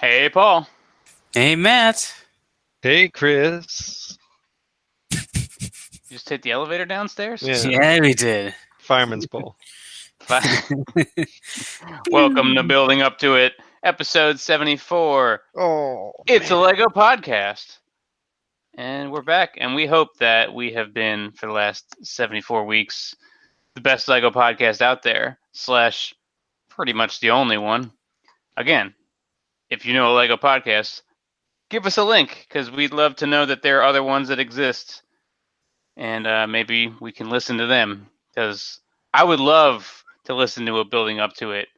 Hey, Paul. Hey, Matt. Hey, Chris. You just take the elevator downstairs? Yeah. Yeah, we did. Fireman's Pole. Welcome to Building Up to It, episode 74. Oh, It's a Lego podcast. And we're back, and we hope that we have been, for the last 74 weeks, the best Lego podcast out there, slash, pretty much the only one. Again, if you know a Lego podcast, give us a link, because we'd love to know that there are other ones that exist. And uh, maybe we can listen to them, because I would love to listen to a Building Up to It,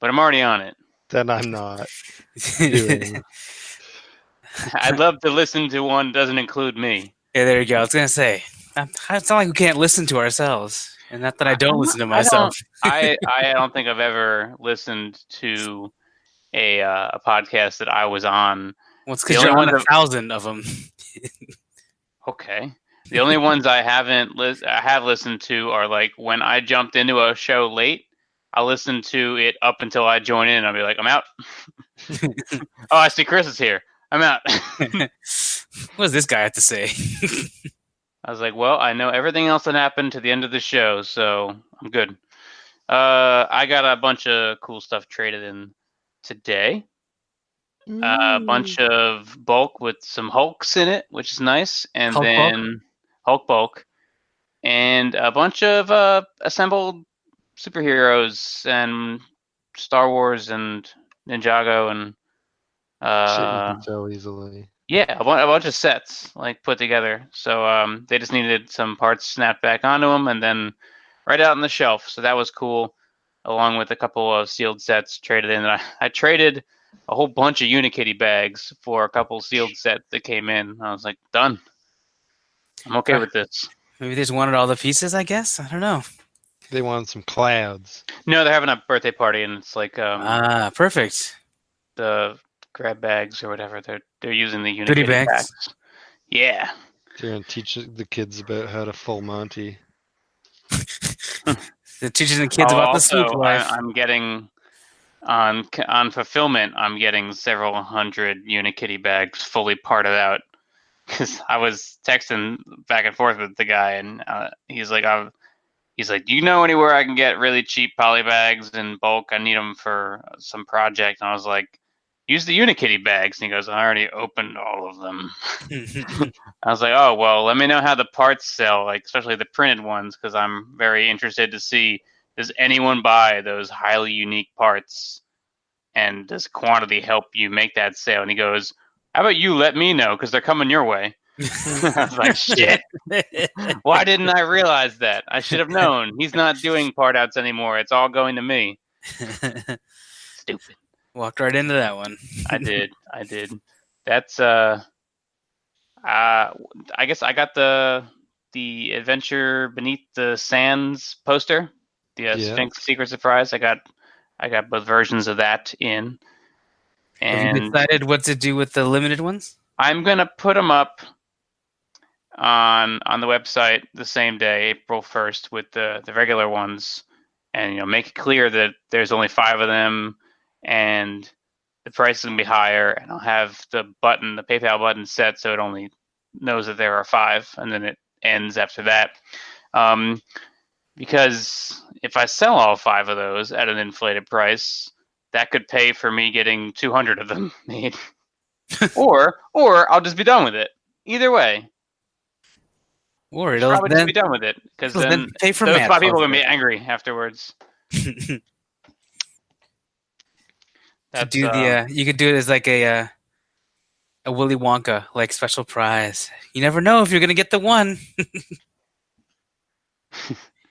but I'm already on it. then I'm not. I'd love to listen to one that doesn't include me. Yeah, there you go. I was gonna say, it's not like we can't listen to ourselves, and not that I don't listen to I don't- myself. I I don't think I've ever listened to a uh, a podcast that I was on. Well, it's because you're on a thousand of them. Okay, the only ones I haven't lis- I have listened to are like when I jumped into a show late. I'll listen to it up until I join in. I'll be like, I'm out. oh, I see Chris is here. I'm out. what does this guy have to say? I was like, well, I know everything else that happened to the end of the show, so I'm good. Uh, I got a bunch of cool stuff traded in today. a bunch of bulk with some hulks in it, which is nice, and Hulk bulk? then hulk bulk, and a bunch of uh, assembled superheroes and Star Wars and Ninjago and uh, sell easily. yeah, a, bunch of sets like put together. So um, they just needed some parts snapped back onto them, and then right out on the shelf. So that was cool, along with a couple of sealed sets traded in. I, I traded a whole bunch of Unikitty bags for a couple sealed sets that came in. I was like, done. I'm okay Uh, with this. Maybe they just wanted all the pieces. I guess I don't know. They wanted some clouds. No, they're having a birthday party, and it's like um, Ah, perfect. the grab bags or whatever. They're they're using the Unikitty Goodie bags? Yeah. They're gonna teach the kids about how to full Monty. They're teaching the kids Oh, about the also, sneak life. I, I'm getting on on fulfillment. I'm getting several hundred Unikitty bags fully parted out because I was texting back and forth with the guy, and uh, he's like, "I'm." he's like, do you know anywhere I can get really cheap poly bags in bulk? I need them for some project. And I was like, use the Unikitty bags. And he goes, I already opened all of them. I was like, oh well, let me know how the parts sell, like especially the printed ones, because I'm very interested to see does anyone buy those highly unique parts, and does quantity help you make that sale? And he goes, how about you let me know because they're coming your way. I was like, shit. Why didn't I realize that? I should have known. He's not doing part outs anymore. It's all going to me. Stupid. Walked right into that one. I did. I did. That's uh uh I guess I got the the adventure beneath the sands poster, the uh, Yeah. Sphinx Secret Surprise. I got I got both versions of that in. Have you And decided what to do with the limited ones? I'm going to put them up on on the website the same day, April 1st with the the regular ones and you know make it clear that there's only 5 of them and the price is going to be higher and I'll have the button, the PayPal button set so it only knows that there are 5 and then it ends after that. Um because if I sell all 5 of those at an inflated price, that could pay for me getting 200 of them made or or I'll just be done with it. Either way, Or it'll probably then, just be done with it because then then pay for those Matt five people are gonna be angry afterwards. to That's, do the uh, you could do it as like a uh, a Willy Wonka like special prize. You never know if you're gonna get the one.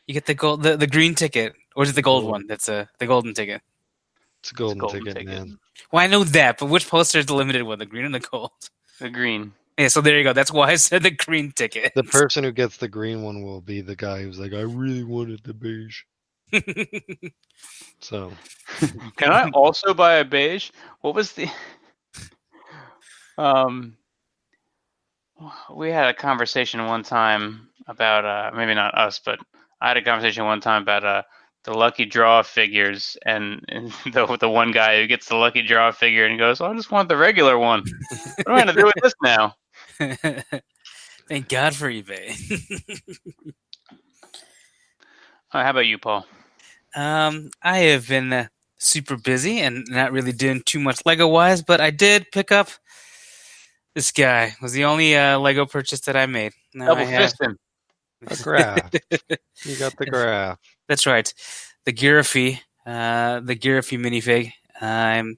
you get the gold, the, the green ticket, or is it the gold Gold. one? That's a the golden ticket. It's a golden, golden ticket, ticket. man. Well, I know that, but which poster is the limited one? The green and the gold. the green. Yeah, so there you go. That's why I said the green ticket. The person who gets the green one will be the guy who's like, I really wanted the beige. So Can I also buy a beige? What was the? Um, we had a conversation one time about uh maybe not us, but I had a conversation one time about uh the lucky draw figures, and, and the the one guy who gets the lucky draw figure and goes, "I just want the regular one. What am I going to do with this now?" Thank God for eBay. Uh, how about you, Paul? Um, I have been uh, super busy and not really doing too much Lego wise, but I did pick up this guy. Was the only uh, Lego purchase that I made. Now Double I have- fisting. A graph. you got the graph. That's right. The Giraffe, uh, the Giraffe minifig. I'm,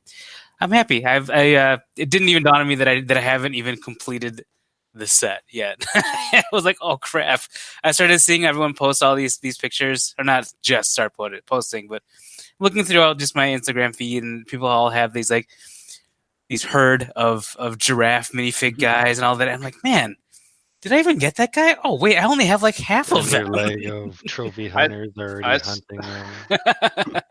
I'm happy. I've, I, uh, it didn't even dawn on me that I that I haven't even completed the set yet. I was like, oh crap! I started seeing everyone post all these these pictures, or not just start put it, posting, but looking throughout just my Instagram feed, and people all have these like these herd of of giraffe minifig mm-hmm. guys and all that. I'm like, man. Did I even get that guy? Oh wait, I only have like half of Their them. Lego trophy hunters are already I s- hunting them.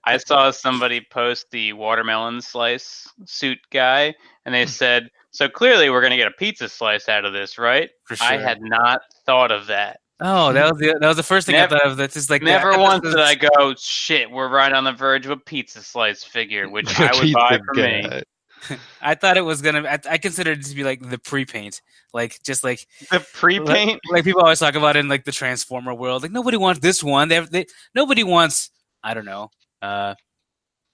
I saw somebody post the watermelon slice suit guy, and they hmm. said, "So clearly, we're going to get a pizza slice out of this, right?" For sure. I had not thought of that. Oh, that was the that was the first thing Never- I thought of. That's just like Never that, once did I go, "Shit, we're right on the verge of a pizza slice figure," which I would buy for me. I thought it was gonna. I, I considered it to be like the pre-paint, like just like The pre-paint. like people always talk about in like the Transformer world. Like nobody wants this one. They, have, they nobody wants. I don't know. Uh,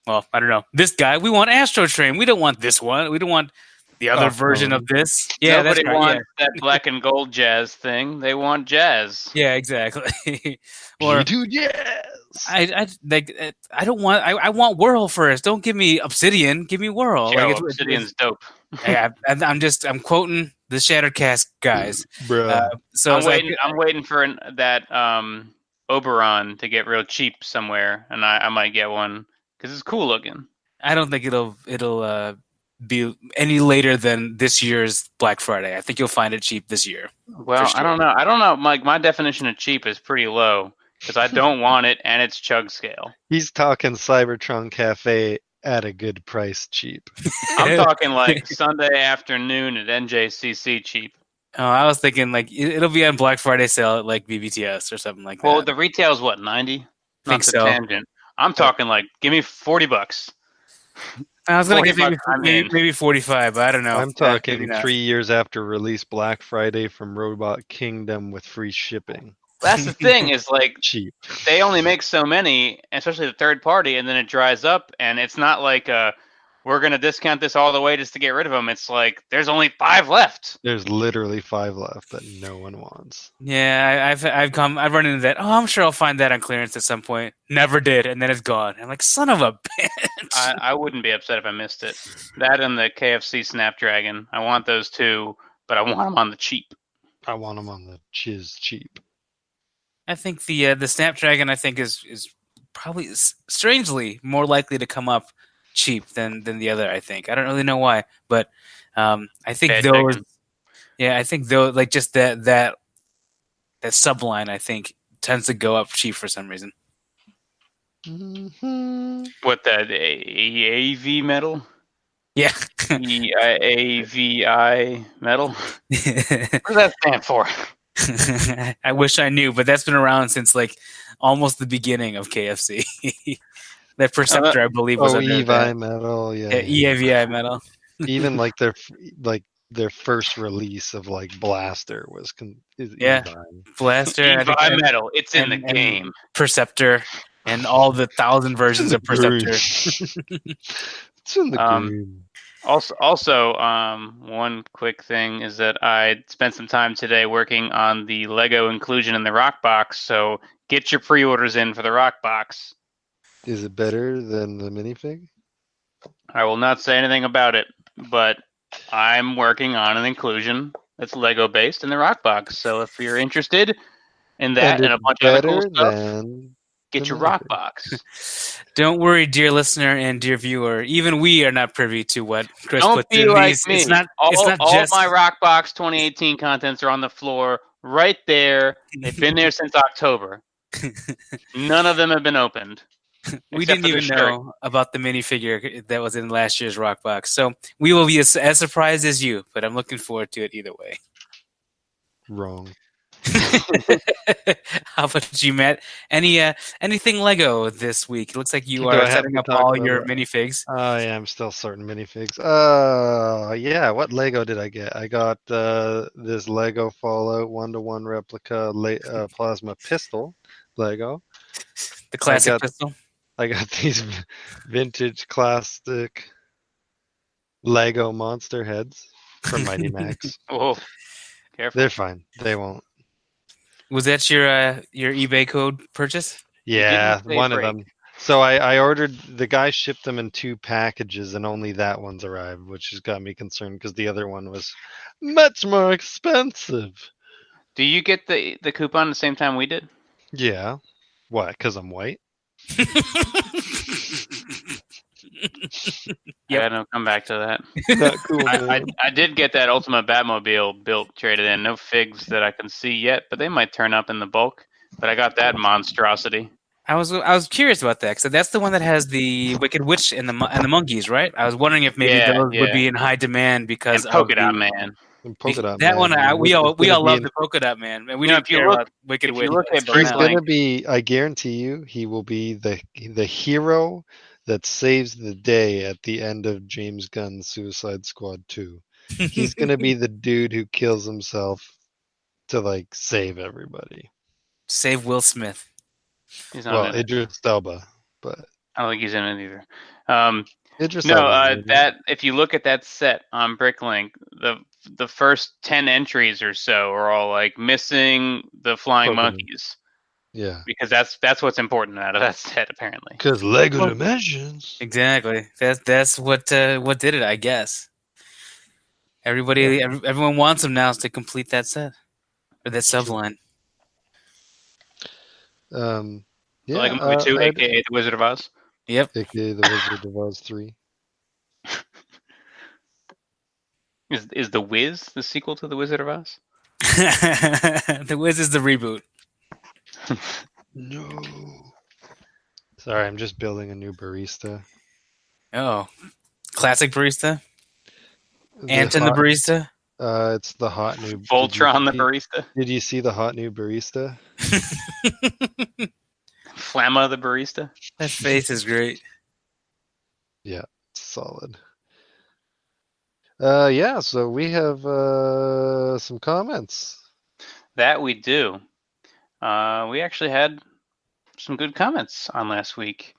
well, I don't know. This guy. We want Astrotrain. We don't want this one. We don't want the other Oh, version of this. Yeah, Nobody that's right. wants that black and gold jazz thing. They want jazz. Yeah, yeah exactly. or P2 Jazz. I, I like. uh, I don't want. I, I want Whirl first. Don't give me Obsidian. Give me Whirl. Yo, Like, it's- Obsidian's dope. I, I, I'm just I'm quoting the Shattercast guys. Bro. Uh, so I'm it's like, waiting. I'm waiting for an, that um, Oberon to get real cheap somewhere, and I, I might get one because it's cool looking. I don't think it'll it'll uh, be any later than this year's Black Friday. I think you'll find it cheap this year. Well, sure. I don't know. I don't know. My my definition of cheap is pretty low because I don't want it, and it's chug scale. He's talking Cybertron Cafe at a good price cheap. I'm talking like Sunday afternoon at NJCC cheap. Oh, I was thinking like it- it'll be on Black Friday sale at like BBTS or something like Well, that. Well, the retail is what ninety. Think Not so. tangent. I'm talking like give me forty bucks. I was gonna give maybe, I'm maybe, maybe forty five, but I don't know. I'm talking not. three years after release Black Friday from Robot Kingdom with free shipping. That's the thing is like Cheap. they only make so many, especially the third party, and then it dries up. And it's not like uh, we're gonna discount this all the way just to get rid of them. It's like there's only five left. There's literally five left that no one wants. Yeah, I, I've I've come I've run into that. Oh, I'm sure I'll find that on clearance at some point. Never did, and then it's gone. I'm like, son of a bitch. I, I wouldn't be upset if I missed it. That and the KFC Snapdragon. I want those two, but I want them on the cheap. I want them on the chiz cheap. I think the uh, the Snapdragon I think is is probably strangely more likely to come up cheap than than the other. I think I don't really know why, but um, I think Bad those. chicken. Yeah, I think though like just that that that subline I think tends to go up cheap for some reason. Hmm What that A- AV metal? Yeah. E- AVI metal? What does that stand for? I wish I knew, but that's been around since like almost the beginning of KFC. that Perceptor, I believe, was Oh, under Evi that. metal, yeah. Yeah, EAVI metal. Even like their like their first release of like Blaster was con- is Yeah. Evi. Blaster, I think, EVI and metal. It's in and- the game. Perceptor, and all the thousand versions of Perceptor. it's in the Um, game. Also, also, um, one quick thing is that I spent some time today working on the Lego inclusion in the Rock Box. So get your pre-orders in for the Rock Box. Is it better than the minifig? I will not say anything about it, but I'm working on an inclusion that's Lego based in the Rock Box. So if you're interested in that and, a bunch of other better cool stuff, than get your Rock. Box. Don't worry, dear listener and dear viewer. Even we are not privy to what Chris Don't puts be in like these. me. It's not. all, it's not all just. my Rockbox 2018 contents are on the floor right there. They've been there since October. None of them have been opened. we didn't even shirt. know about the minifigure that was in last year's Rock Box. So we will be as, as surprised as you, but I'm looking forward to it either way. Wrong. How about you, Matt? Any uh, anything Lego this week? It looks like you Do are setting up all your it? minifigs. Oh yeah, I'm still sorting minifigs. Uh, yeah. What Lego did I get? I got uh, this Lego Fallout one to one replica la- uh, plasma pistol Lego. The classic got- pistol. I got these vintage classic Lego monster heads from Mighty Max. Whoa. Careful. They're fine. They won't. Was that your uh, your eBay code purchase? Yeah, say one of them. So I, I ordered the guy shipped them in two packages and only that one's arrived, which has got me concerned because the other one was much more expensive. Do you get the the coupon the same time we did? Yeah. What? Because I'm white? Yep. Yeah, no, come back to that. Cool. I. I, I did get that Ultimate Batmobile built traded in. No figs that I can see yet, but they might turn up in the bulk. But I got that monstrosity. I was I was curious about that because that's the one that has the Wicked Witch and the and the monkeys, right? I was wondering if maybe Yeah, those would be in high demand because And because Polka of Dot Man. And polka dot that man, one. I, we all we all love in- the polka dot man, and we You don't if you care look- about Wicked if you Witch. look at but, He's uh, gonna be. I guarantee you, he will be the the hero that saves the day at the end of James Gunn's Suicide Squad two. He's gonna be the dude who kills himself to like save everybody. save Will Smith. He's not Well, in it. Idris Elba, but I don't think he's in it either. Um, Idris no, uh, that if you look at that set on Bricklink, the the first ten entries or so are all like missing the flying Pokemon. monkeys yeah, because that's that's what's important out of that set apparently. because Lego Well- Dimensions. Exactly. That's that's what uh, what did it, I guess. Everybody, ev- everyone wants them now to complete that set or that subline. Um, yeah, like movie uh, two, I'd- aka The Wizard of Oz. Yep. aka the Wizard of Oz three. Is is the Wiz the sequel to The Wizard of Oz? the Wiz is the reboot. No. Sorry, I'm just building a new barista. Oh, classic barista. The Anton the barista. Uh, it's the hot new. did you Voltron the barista, Did you see the hot new barista? Flamma the barista. That face is great. Yeah, solid. Uh, yeah. So we have uh some comments. That we do. Uh, we actually had some good comments on last week.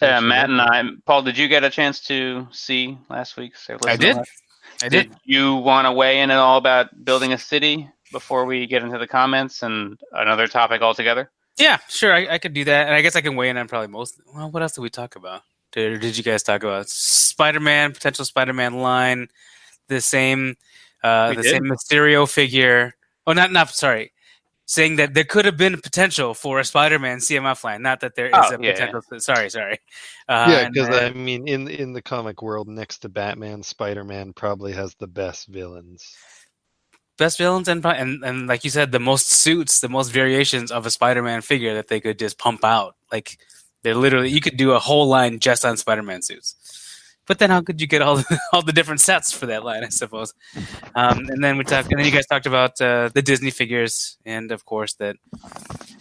Uh, Matt and. I, Paul, did you get a chance to see last week's? I did. last- I did. Did you want to weigh in at all about building a city before we get into the comments and another topic altogether? Yeah, sure. I, I could do that, and I guess I can weigh in on probably most. Well, what else did we talk about? Did, did you guys talk about Spider-Man, potential Spider-Man line, the same, uh, We the did. same Mysterio figure? Oh, not not sorry, saying that there could have been potential for a Spider-Man CMF line. Not that there is Oh, a yeah, potential. Sorry, sorry. Uh, yeah, because I mean, in in the comic world, next to Batman, Spider-Man probably has the best villains. best villains and, and and like you said, the most suits, the most variations of a Spider-Man figure that they could just pump out. Like they're literally, you could do a whole line just on Spider-Man suits. But then, how could you get all the, all the different sets for that line? I suppose. Um, and then we talked, and then you guys talked about uh, the Disney figures, and of course that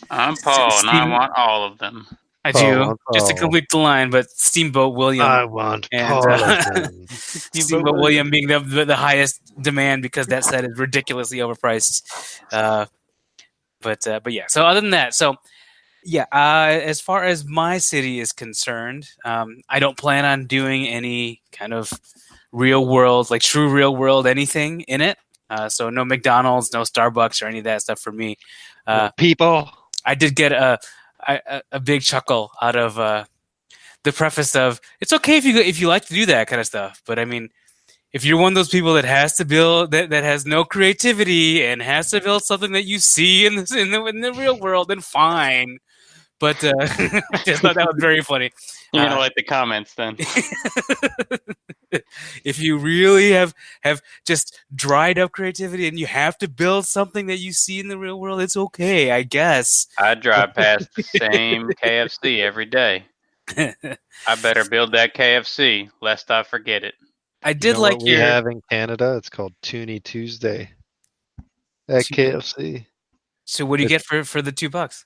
I'm Paul, and I want all of them. I Paul, do want just to complete the line. But Steamboat William, I want and, Paul uh, of them. Steamboat William being the, the the highest demand because that set is ridiculously overpriced. Uh, but uh, but yeah. So other than that, so yeah. Uh, as far as my city is concerned, um, I don't plan on doing any kind of real world, like true real world anything in it. Uh, so no McDonald's, no Starbucks, or any of that stuff for me. Uh, People. I did get a a, a big chuckle out of uh, the preface of it's okay if you if you like to do that kind of stuff, but I mean, if you're one of those people that has to build that, that has no creativity and has to build something that you see in the in the, in the real world, then fine. But uh, I just thought that was very funny. You're gonna Uh, like the comments then. if you really have have just dried up creativity and you have to build something that you see in the real world, it's okay, I guess. I drive past the same KFC every day. I better build that KFC lest I forget it. I You did know like what we have in Canada. It's called Toonie Tuesday at Toonie- KFC. So what do you It's- get for for the two bucks?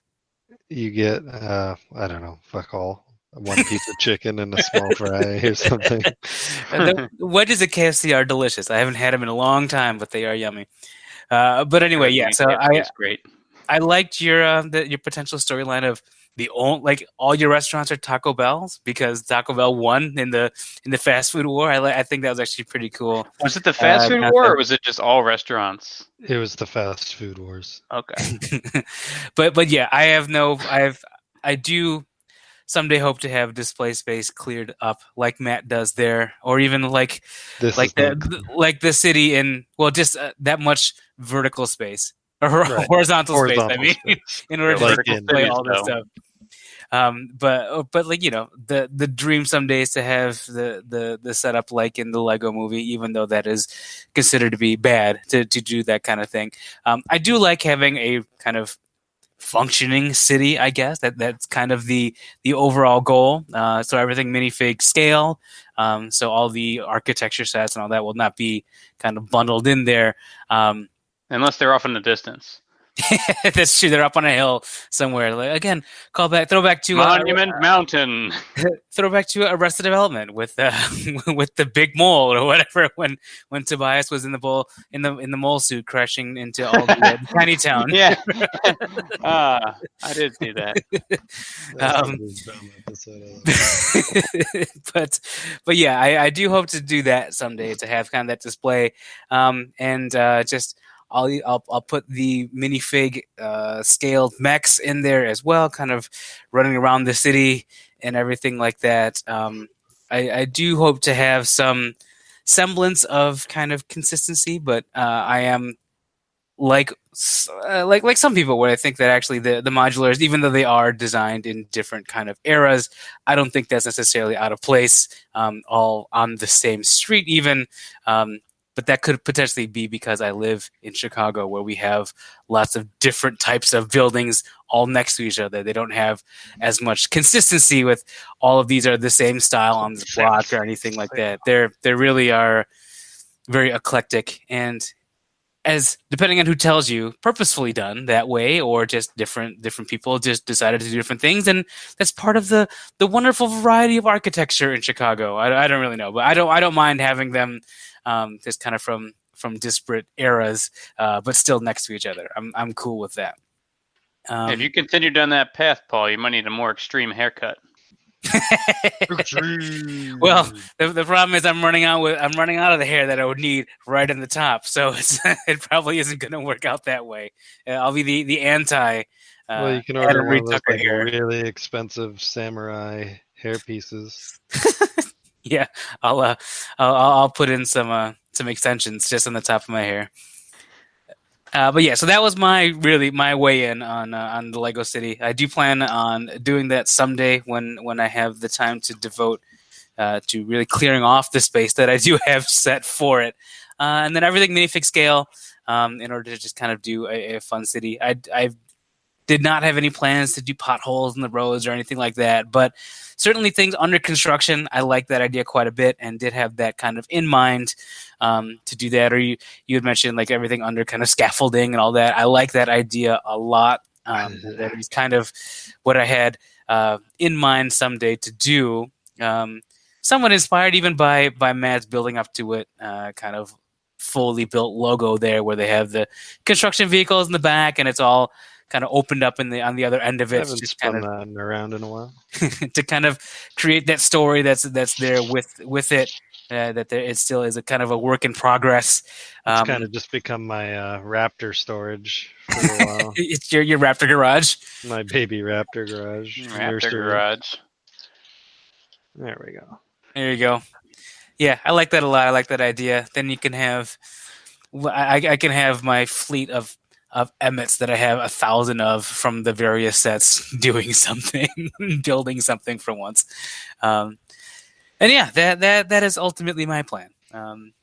You get uh I don't know, fuck all. One piece of chicken and a small fry or something. Uh, the wedges at KFC are delicious. I haven't had them in a long time, but they are yummy. Uh, but anyway, yeah. So I great. I liked your uh, the, your potential storyline of the only like all your restaurants are Taco Bell's because Taco Bell won in the in the fast food war. I I think that was actually pretty cool. Was it the fast Uh, food war, the- or was it just all restaurants? It was the fast food wars. Okay. but but yeah, I have no I have I do someday hope to have display space cleared up like Matt does there, or even like This like the, not- the- like the city in well just uh, that much vertical space or Right. horizontal, space. I mean, in order Yeah, to like in- display all this stuff. Um, but but like you know, the the dream someday is to have the the the setup like in the Lego Movie, even though that is considered to be bad to to do that kind of thing. Um, I do like having a kind of functioning city. I guess that that's kind of the the overall goal. Uh, so everything minifig scale. Um, so all the architecture sets and all that will not be kind of bundled in there. Um, Unless they're off in the distance. that's true. They're up on a hill somewhere. Like, again, call back, throw back to uh, Monument Mountain. throw back to Arrested Development with uh, with the big mole or whatever. When when Tobias was in the bull in the in the mole suit crashing into all the uh, tiny town. Yeah. Ah, I did see that. Um, the most dumb episode of that. but but yeah, I, I do hope to do that someday to have kind of that display, um, and uh, just I'll, I'll I'll put the minifig uh, scaled mechs in there as well, kind of running around the city and everything like that. Um, I, I do hope to have some semblance of kind of consistency, but uh, I am like uh, like like some people where I think that actually the the modulars, even though they are designed in different kind of eras, I don't think that's necessarily out of place. Um, all on the same street, even. Um, but that could potentially be because I live in Chicago, where we have lots of different types of buildings all next to each other. They don't have as much consistency with all of these are the same style on the block or anything like that. They're they really are very eclectic and as depending on who tells you purposefully done that way or just different different people just decided to do different things and that's part of the the wonderful variety of architecture in chicago i, I don't really know but i don't i don't mind having them um, just kind of from from disparate eras uh, but still next to each other i'm, I'm cool with that um, if you continue down that path, Paul, you might need a more extreme haircut. Well, the, the problem is I'm running out with I'm running out of the hair that I would need right in the top, so it's it probably isn't going to work out that way. Uh, I'll be the the anti. Uh, well, you can Adam order one of those like, really expensive samurai hair pieces. Yeah, I'll uh, I'll, I'll put in some uh, some extensions just on the top of my hair. Uh, but yeah, so that was my really my way in on uh, on the Lego City. I do plan on doing that someday when when I have the time to devote uh, to really clearing off the space that I do have set for it, uh, and then everything minifig scale um, in order to just kind of do a, a fun city. I I did not have any plans to do potholes in the roads or anything like that, but certainly things under construction. I like that idea quite a bit and did have that kind of in mind um, to do that. Or you, you had mentioned like everything under kind of scaffolding and all that. I like that idea a lot. Um, that is kind of what I had uh, in mind someday to do. Um, somewhat inspired even by by Matt's building up to it, uh, kind of fully built logo there, where they have the construction vehicles in the back, and it's all kind of opened up in the on the other end of I it, haven't just spun kind of that around in a while. to kind of create that story that's that's there with with it. Uh, that there it still is a kind of a work in progress. It's Um, kind of just become my uh, Raptor storage for a while. it's your your Raptor garage. my baby Raptor garage. Raptor nursery. Garage. There we go. There you go. Yeah, I like that a lot. I like that idea. Then you can have, I, I can have my fleet of of Emmets that I have a thousand of from the various sets doing something, building something for once. Um, and yeah, that that that is ultimately my plan. Um,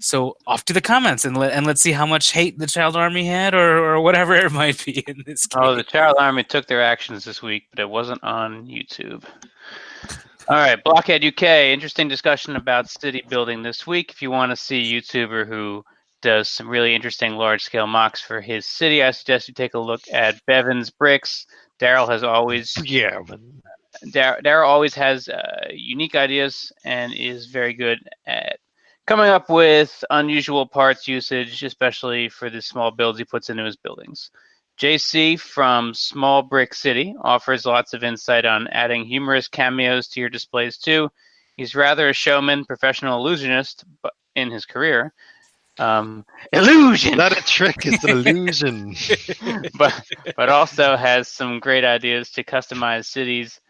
so off to the comments and let and let's see how much hate the Child Army had, or or whatever it might be in this case. Oh, the Child Army took their actions this week, but it wasn't on YouTube. All right, Blockhead UK. Interesting discussion about city building this week. If you want to see a YouTuber who does some really interesting large scale MOCs for his city. I suggest you take a look at Bevan's Bricks. Daryl has always Yeah, Daryl always has uh, unique ideas and is very good at coming up with unusual parts usage, especially for the small builds he puts into his buildings. JC from Small Brick City offers lots of insight on adding humorous cameos to your displays too. He's rather a showman, professional illusionist but in his career. Um, illusion, not a trick, it's an illusion. but but also has some great ideas to customize cities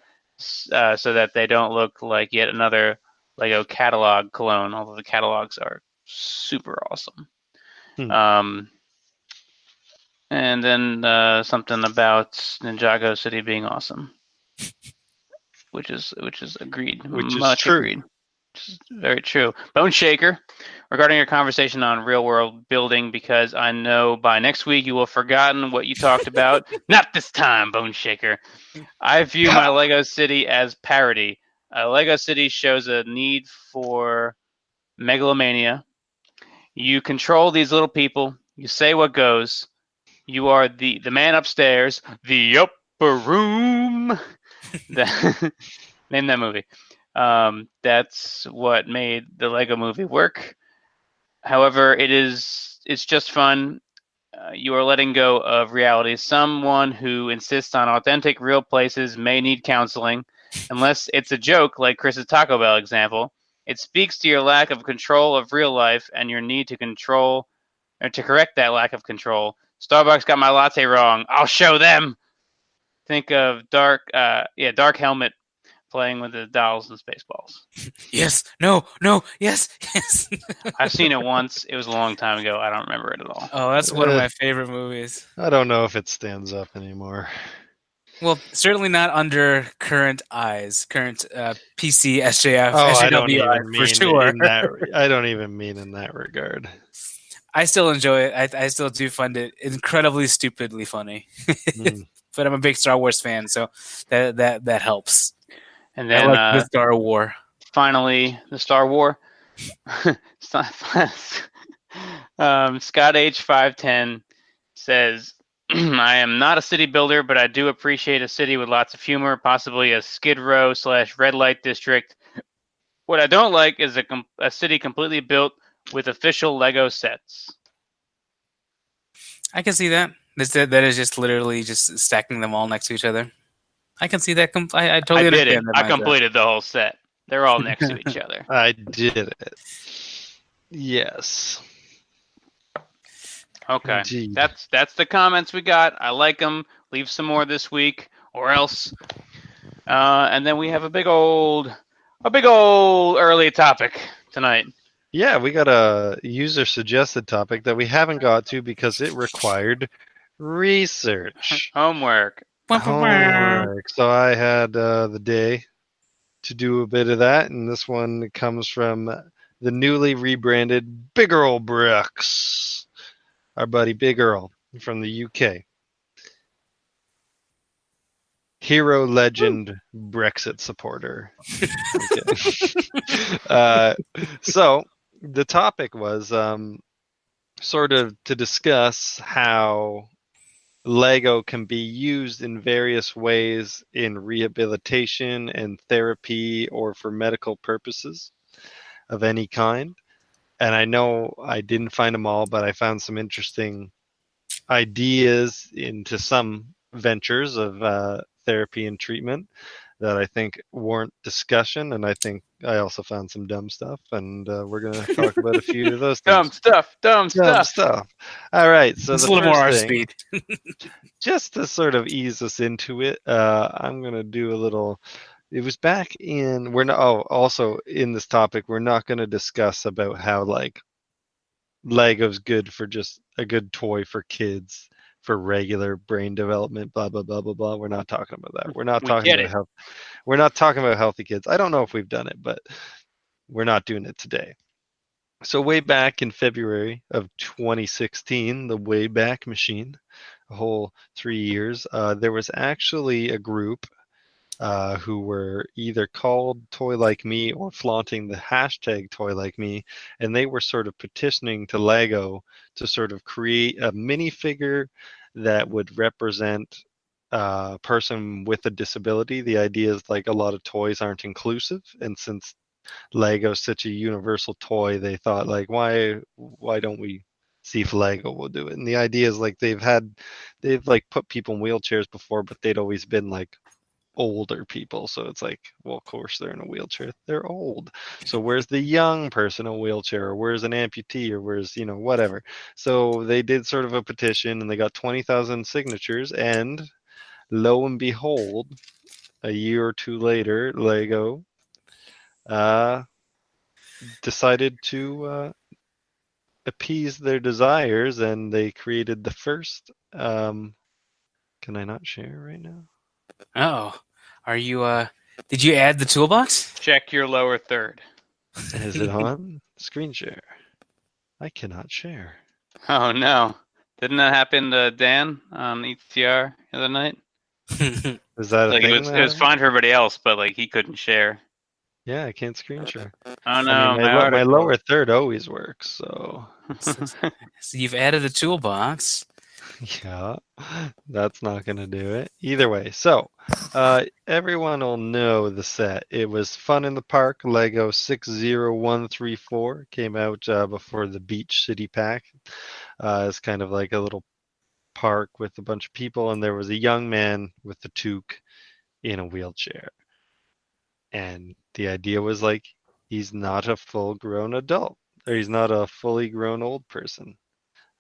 uh, so that they don't look like yet another Lego catalog clone. Although the catalogs are super awesome. Hmm. Um, and then uh, something about Ninjago City being awesome, which is which is agreed, Which is much true. agreed. Very true. Bone Shaker, regarding your conversation on real world building, because I know by next week you will have forgotten what you talked about. Not this time, Bone Shaker. I view my Lego City as parody. Uh, Lego City shows a need for megalomania. You control these little people. You say what goes. You are the the man upstairs, the upper room. That- name that movie. Um, that's what made the Lego Movie work. However, it is it's just fun. Uh, you are letting go of reality. Someone who insists on authentic, real places may need counseling, unless it's a joke like Chris's Taco Bell example. It speaks to your lack of control of real life and your need to control or to correct that lack of control. Starbucks got my latte wrong. I'll show them. Think of Dark, uh, yeah, Dark Helmet playing with the dolls and spaceballs. Yes. No. No. Yes. Yes. I've seen it once. It was a long time ago. I don't remember it at all. oh, that's one of Uh, my favorite movies. I don't know if it stands up anymore. Well, certainly not under current eyes, current uh, PC, SJF, Oh, I don't even mean for sure. in that. I don't even mean in that regard. I still enjoy it. I, I still do find it incredibly stupidly funny. Mm. but I'm a big Star Wars fan, so that that that helps. And I then like uh, the Star War. finally, the Star War. um, Scott H510 says, I am not a city builder, but I do appreciate a city with lots of humor, possibly a skid row slash red light district. What I don't like is a, com- a city completely built with official Lego sets. I can see that. This that, that is just literally just stacking them all next to each other. I can see that. Com- I, I totally I did it. that. I mindset. completed the whole set. They're all next to each other. I did it. Yes. Okay. Indeed. That's that's the comments we got. I like them. Leave some more this week, or else. Uh, and then we have a big old, a big old early topic tonight. Yeah, we got a user suggested topic that we haven't got to because it required research. Homework. Homework. So I had uh, the day to do a bit of that, and this one comes from the newly rebranded Big Earl Brooks, our buddy Big Earl from the UK. Hero legend Brexit supporter. Uh, so the topic was um, sort of to discuss how Lego can be used in various ways in rehabilitation and therapy or for medical purposes of any kind. And I know I didn't find them all, but I found some interesting ideas into some ventures of uh, therapy and treatment that I think warrant discussion. And I think I also found some dumb stuff, and uh, we're going to talk about a few of those Dumb things. stuff. Dumb Dumb stuff. stuff. All right. So it's a the little more our first thing- speed. just to sort of ease us into it, uh, I'm gonna do a little. It was back in. We're not. Oh, also in this topic, we're not gonna discuss about how like Lego's good for just a good toy for kids for regular brain development. Blah blah blah blah blah. We're not talking about that. We're not We talking about it. health. We're not talking about healthy kids. I don't know if we've done it, but we're not doing it today. So way back in February of 2016, the Wayback Machine, a whole three years, uh, there was actually a group uh, who were either called Toy Like Me or flaunting the hashtag Toy Like Me, and they were sort of petitioning to Lego to sort of create a minifigure that would represent a person with a disability. The idea is like a lot of toys aren't inclusive, and since Lego's such a universal toy, they thought like, why why don't we see if Lego will do it? And the idea is like they've had they've like put people in wheelchairs before, but they'd always been like older people. So it's like, well, of course they're in a wheelchair. They're old. So where's the young person in a wheelchair, or where's an amputee, or where's you know whatever. So they did sort of a petition, and they got twenty thousand signatures, and lo and behold, a year or two later, Lego uh, decided to uh, appease their desires, and they created the first. Um, can I not share right now? Oh, are you? Uh, did you add the toolbox? Check your lower third. Is it on screen share? I cannot share. Oh no! Didn't that happen to Dan on ETR the other night? Is that a Like it thing? was, it was fine for everybody else, but like he couldn't share. Yeah, I can't screen share. Oh no! I mean, my, my my lower third always works. So so you've added the toolbox. yeah, that's not gonna do it either way. So uh, everyone will know the set. It was Fun in the Park. Lego six zero one three four came out uh, before the Beach City Pack. Uh, it's kind of like a little park with a bunch of people, and there was a young man with a toque in a wheelchair. And the idea was like he's not a full grown adult, or he's not a fully grown old person.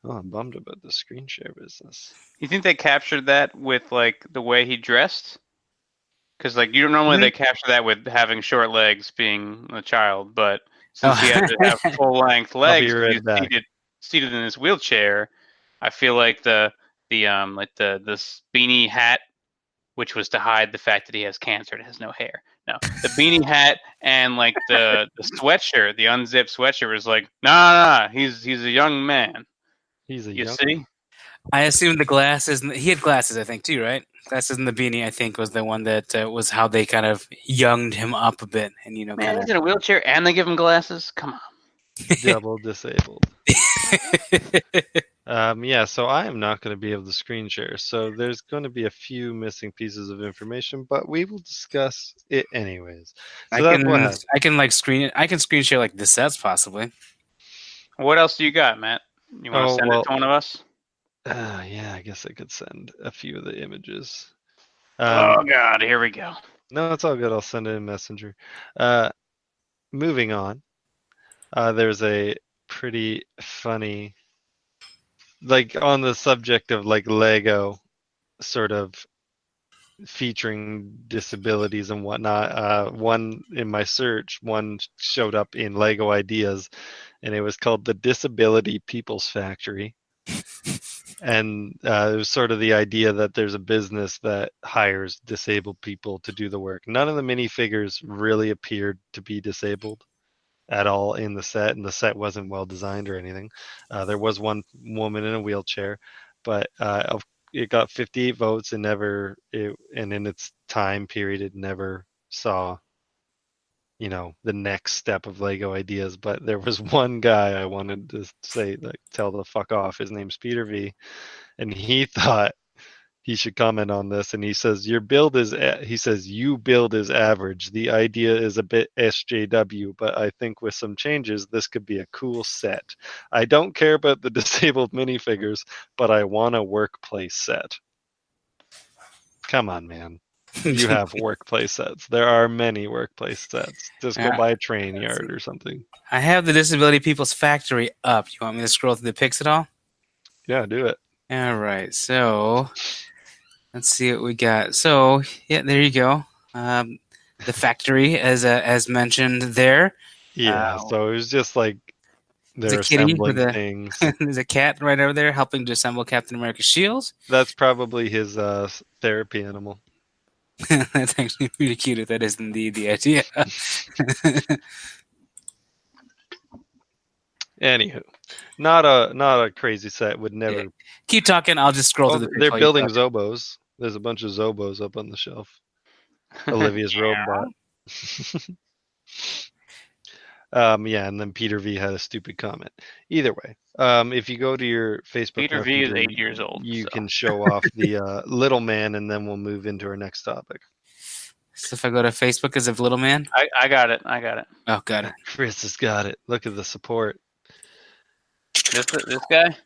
Oh, I'm bummed about the screen share business. You think they captured that with like the way he dressed? Because like you don't normally they capture that with having short legs, being a child, but since he had to have full length legs, right he's seated, seated in his wheelchair. I feel like the the um like the this beanie hat, which was to hide the fact that he has cancer and has no hair. No, the beanie hat and like the the sweatshirt, the unzipped sweatshirt was like, nah, nah, nah, he's he's a young man. He's a You young see? I assume the glasses. and- He had glasses, I think, too, right? Glasses and the beanie, I think, was the one that uh, was how they kind of younged him up a bit, and you know, Man, kind he's in a wheelchair and they give him glasses. Come on. double disabled. Um, yeah, so I am not going to be able to screen share. So there's going to be a few missing pieces of information, but we will discuss it anyways. So I can. I can like screen it. I can screen share like the sets possibly. What else do you got, Matt? You want to Oh, send well- it to one of us? Uh, yeah, I guess I could send a few of the images. oh Um, God, here we go. No, it's all good. I'll send it in Messenger. Uh, moving on. Uh, there's a pretty funny, like on the subject of like Lego, sort of featuring disabilities and whatnot. Uh, one in my search, one showed up in Lego Ideas, and it was called the Disability People's Factory. and uh, it was sort of the idea that there's a business that hires disabled people to do the work. None of the minifigures really appeared to be disabled at all in the set, and the set wasn't well designed or anything. Uh, there was one woman in a wheelchair, but uh, of- it got 58 votes and never, it, and in its time period, it never saw you know the next step of lego ideas. But there was one guy i wanted to say like tell the fuck off. His name's peter v. And he thought he should comment on this and he says your build is he says you build is average the idea is a bit sjw but i think with some changes this could be a cool set i don't care about the disabled minifigures but i want a workplace set come on man you have workplace sets. There are many workplace sets. Just go Yeah. buy a train yard or something. I have the Disability People's Factory up. You want me to scroll through the pics at all? Yeah, do it. All right. So let's see what we got. So yeah, there you go. Um, the factory, as uh, as mentioned there. Yeah. Wow. So it was just like they're The kitty assembling with. There's a cat right over there helping to assemble Captain America's shields. That's probably his uh, therapy animal. That's actually pretty cute if that is indeed the idea. Anywho, not a not a crazy set. Would never. Keep talking. I'll just scroll Oh, through the. they're building. Zobos. There's a bunch of Zobos up on the shelf. Olivia's robot. um, yeah, and then Peter V had a stupid comment. Either way, um, if you go to your Facebook, Peter V is eight years old, You so. can show off the uh, little man, and then we'll move into our next topic. So if I go to Facebook as a little man, I, I got it. I got it. oh, got it. Chris has got it. Look at the support. This this guy.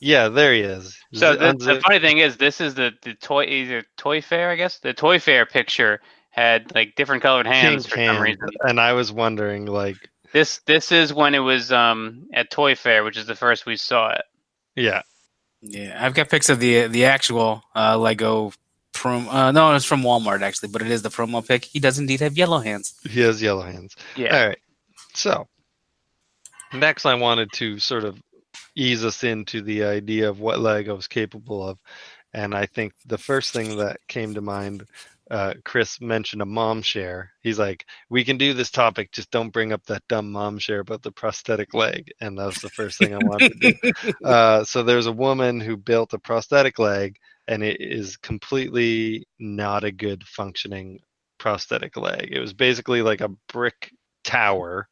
Yeah, there he is. So the, the funny thing is, this is the the toy either toy fair, I guess. The toy fair picture had like different colored hands pink for some reason. and I was wondering, like, This this is when it was um at Toy Fair, which is the first we saw it. yeah, Yeah, I've got pics of the the actual uh, Lego from Uh, no, it's from Walmart actually, but it is the promo pic. He does indeed have yellow hands. he has yellow hands. Yeah. All right. So next, I wanted to sort of ease us into the idea of what Lego is capable of, and I think the first thing that came to mind. Uh, Chris mentioned a mom share. He's like, "We can do this topic, just don't bring up that dumb mom share about the prosthetic leg." And that was the first thing I wanted to do. Uh, so there's a woman who built a prosthetic leg, and it is completely not a good functioning prosthetic leg. It was basically like a brick tower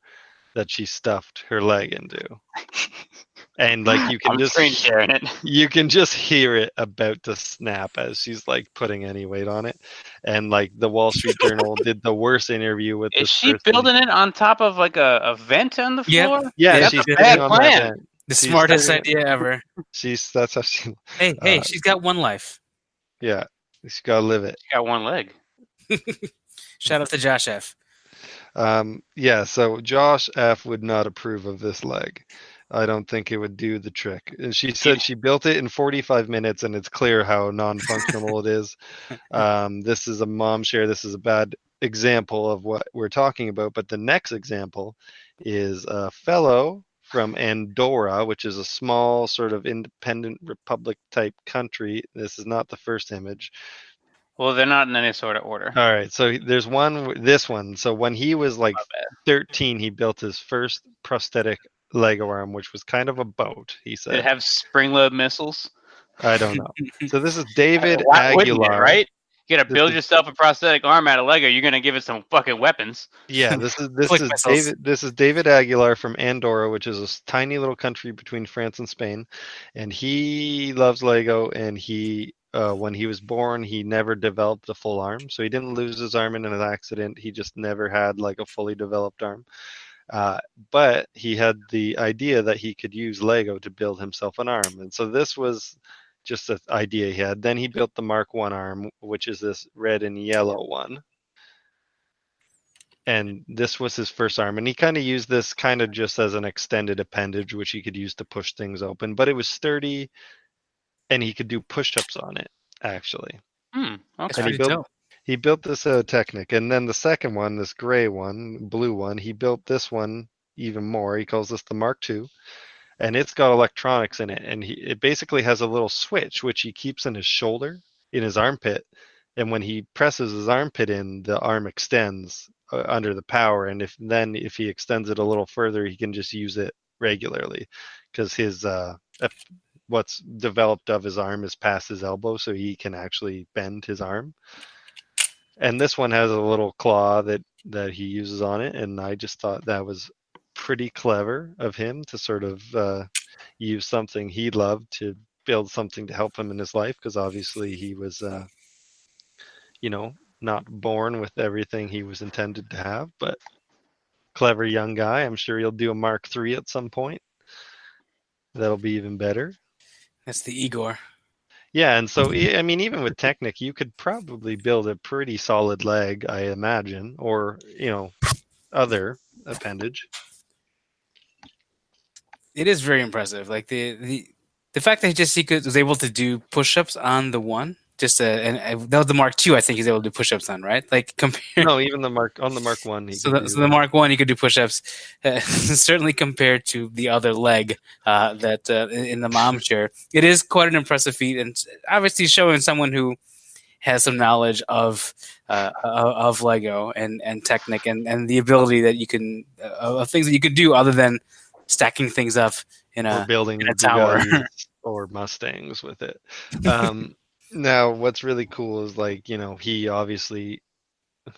that she stuffed her leg into, and like you can I'm just screen sharing it. you can just hear it about to snap as she's like putting any weight on it. And like the Wall Street Journal did the worst interview with Is this she person. building it on top of like a, a vent on the Yep. floor? Yeah, That's she's a sitting bad on plan. vent. The She's smartest doing- idea ever. She's that's how she. Hey, hey, Uh, she's got one life. Yeah, she's got to live it. She got one leg. Shout out to Josh F. Um, yeah, so Josh F would not approve of this leg. I don't think it would do the trick. And She said she built it in 45 minutes, and it's clear how non-functional it is. Um, this is a mom share. This is a bad example of what we're talking about. But the next example is a fellow from Andorra, which is a small sort of independent republic type country. This is not the first image. Well, they're not in any sort of order. All right, so there's one. This one. So when he was like 13, he built his first prosthetic Lego arm, which was kind of a boat. He Did it said, have spring load missiles? "I don't know." So this is David wouldn't it, Aguilar, right? You gotta This build is- yourself a prosthetic arm out of Lego. You're gonna give it some fucking weapons. Yeah, this is this is missiles. David. This is David Aguilar from Andorra, which is a tiny little country between France and Spain, and he loves Lego. And he, uh, when he was born, he never developed a full arm, so he didn't lose his arm in an accident. He just never had like a fully developed arm. Uh, but he had the idea that he could use Lego to build himself an arm, and so this was just an idea he had. Then he built the Mark One arm, which is this red and yellow one and this was his first arm and he kind of used this kind of just as an extended appendage which he could use to push things open but it was sturdy and he could do push-ups on it actually Hmm. That's Okay. And he built- dope. He built this uh, technic and then the second one this gray one blue one he built this one even more. He calls this the mark ii and it's got electronics in it and he, it basically has a little switch which he keeps in his shoulder in his armpit and when he presses his armpit in the arm extends uh, under the power and if then if he extends it a little further he can just use it regularly because his uh what's developed of his arm is past his elbow so he can actually bend his arm and this one has a little claw that that he uses on it and i just thought that was pretty clever of him to sort of uh, use something he loved to build something to help him in his life because obviously he was uh, you know not born with everything he was intended to have but clever young guy. I'm sure he'll do a mark three at some point. That'll be even better. That's the Igor. Yeah, and so mm-hmm. I mean, even with Technic, you could probably build a pretty solid leg, I imagine, or you know, other appendage. It is very impressive. Like the the the fact that he just he could, was able to do push-ups on the one, just uh, and that was the Mark II. I think he's able to do push-ups on, right? Like compared. No, even the mark on the Mark One. he So the, so the. Mark One, he could do push-ups. Uh, certainly compared to the other leg uh, that uh, in the mom chair, it is quite an impressive feat, and obviously showing someone who has some knowledge of uh, of Lego and and Technic and and the ability that you can uh, of things that you can do other than stacking things up in or a building in a tower. Or Mustangs with it. Um, now, what's really cool is like you know he obviously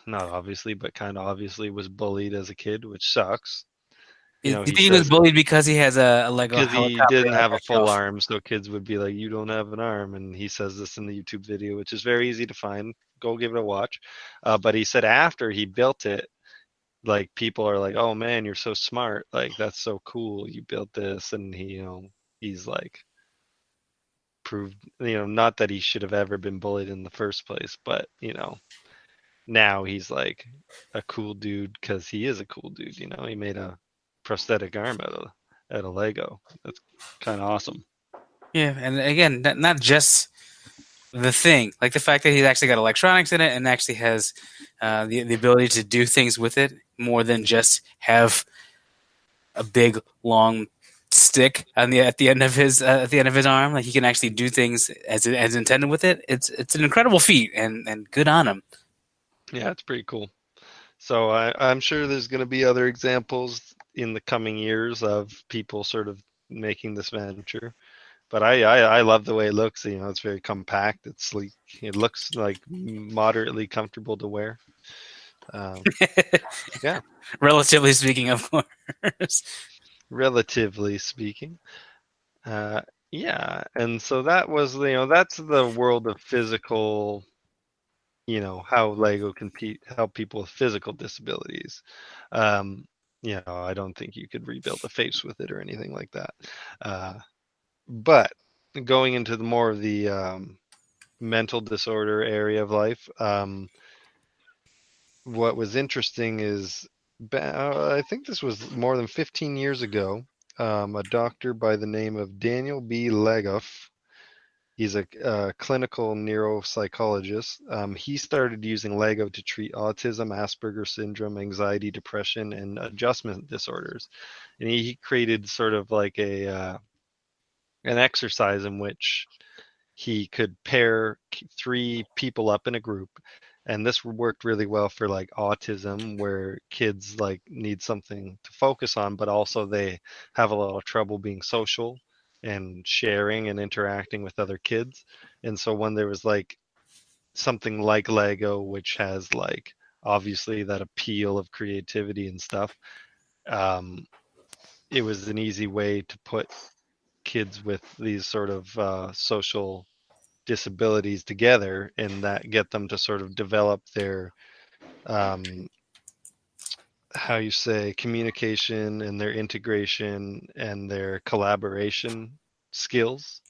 not obviously, but kind of obviously was bullied as a kid, which sucks. You know, he he was bullied because he has a, a Lego because he didn't have a full arm, so kids would be like, "You don't have an arm," and he says this in the YouTube video, which is very easy to find. Go give it a watch. Uh, but he said after he built it, like people are like, "Oh man, you're so smart! Like that's so cool. You built this," and he, you know, he's like proved, you know, not that he should have ever been bullied in the first place, but you know, now he's like a cool dude because he is a cool dude. You know, he made a prosthetic arm out of out of Lego. That's kind of awesome. Yeah, and again, not, just the thing, like the fact that he's actually got electronics in it and actually has uh, the the ability to do things with it more than just have a big long stick on the at the end of his uh, at the end of his arm. Like he can actually do things as as intended with it. It's it's an incredible feat, and and good on him. Yeah, it's pretty cool. So I, I'm sure there's going to be other examples in the coming years of people sort of making this venture. But I, I, I love the way it looks. You know, it's very compact. It's sleek. It looks like moderately comfortable to wear. Um, Yeah. Relatively speaking, of course. Relatively speaking. Uh, yeah, and so that was you know that's the world of physical, you know how Lego can pe- help people with physical disabilities. Um, you know, I don't think you could rebuild a face with it or anything like that. Uh, but going into the more of the um, mental disorder area of life, um, what was interesting is uh, I think this was more than 15 years ago. Um, a doctor by the name of Daniel B. LeGoff. He's a, uh clinical neuropsychologist. Um, he started using Lego to treat autism, Asperger's syndrome, anxiety, depression, and adjustment disorders. And he, he created sort of like a uh, an exercise in which he could pair three people up in a group and this worked really well for like autism where kids like need something to focus on but also they have a lot of trouble being social and sharing and interacting with other kids. And so when there was like something like lego which has like obviously that appeal of creativity and stuff um, it was an easy way to put kids with these sort of uh, social disabilities together and that get them to sort of develop their um, how you say communication and their integration and their collaboration skills.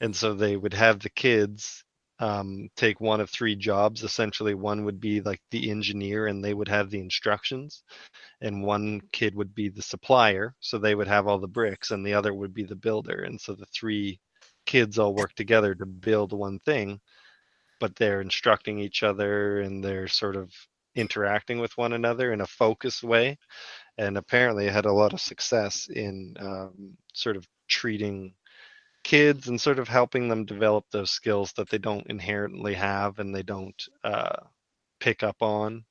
And so they would have the kids um, take one of three jobs. Essentially one would be like the engineer and they would have the instructions. And one kid would be the supplier. So they would have all the bricks and the other would be the builder. And so the three kids all work together to build one thing but they're instructing each other and they're sort of interacting with one another in a focused way. And apparently it had a lot of success in um, sort of treating kids and sort of helping them develop those skills that they don't inherently have and they don't uh, pick up on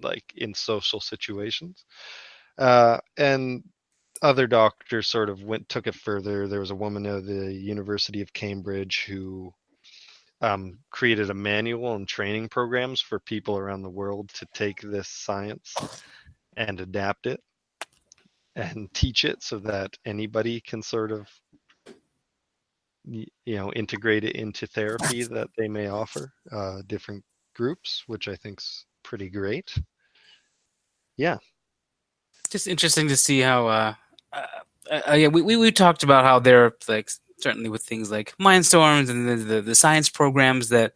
like in social situations. Uh, and other doctors sort of went took it further. There was a woman at the university of cambridge who um, created a manual and training programs for people around the world to take this science and adapt it and teach it so that anybody can sort of you know integrate it into therapy that they may offer uh, different groups which i think's pretty great. Yeah. Just interesting to see how uh, uh, uh yeah we, we we talked about how they're like certainly with things like mindstorms and the, the, the science programs that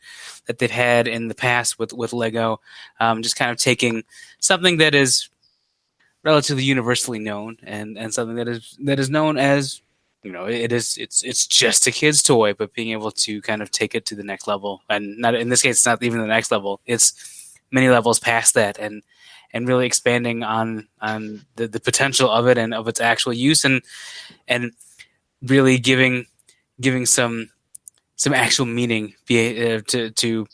that they've had in the past with with lego um, just kind of taking something that is relatively universally known and and something that is that is known as you know it is it's it's just a kid's toy but being able to kind of take it to the next level. And not in this case it's not even the next level. It's many levels past that. And and really expanding on on the, the potential of it and of its actual use and and really giving giving some some actual meaning be, uh, to to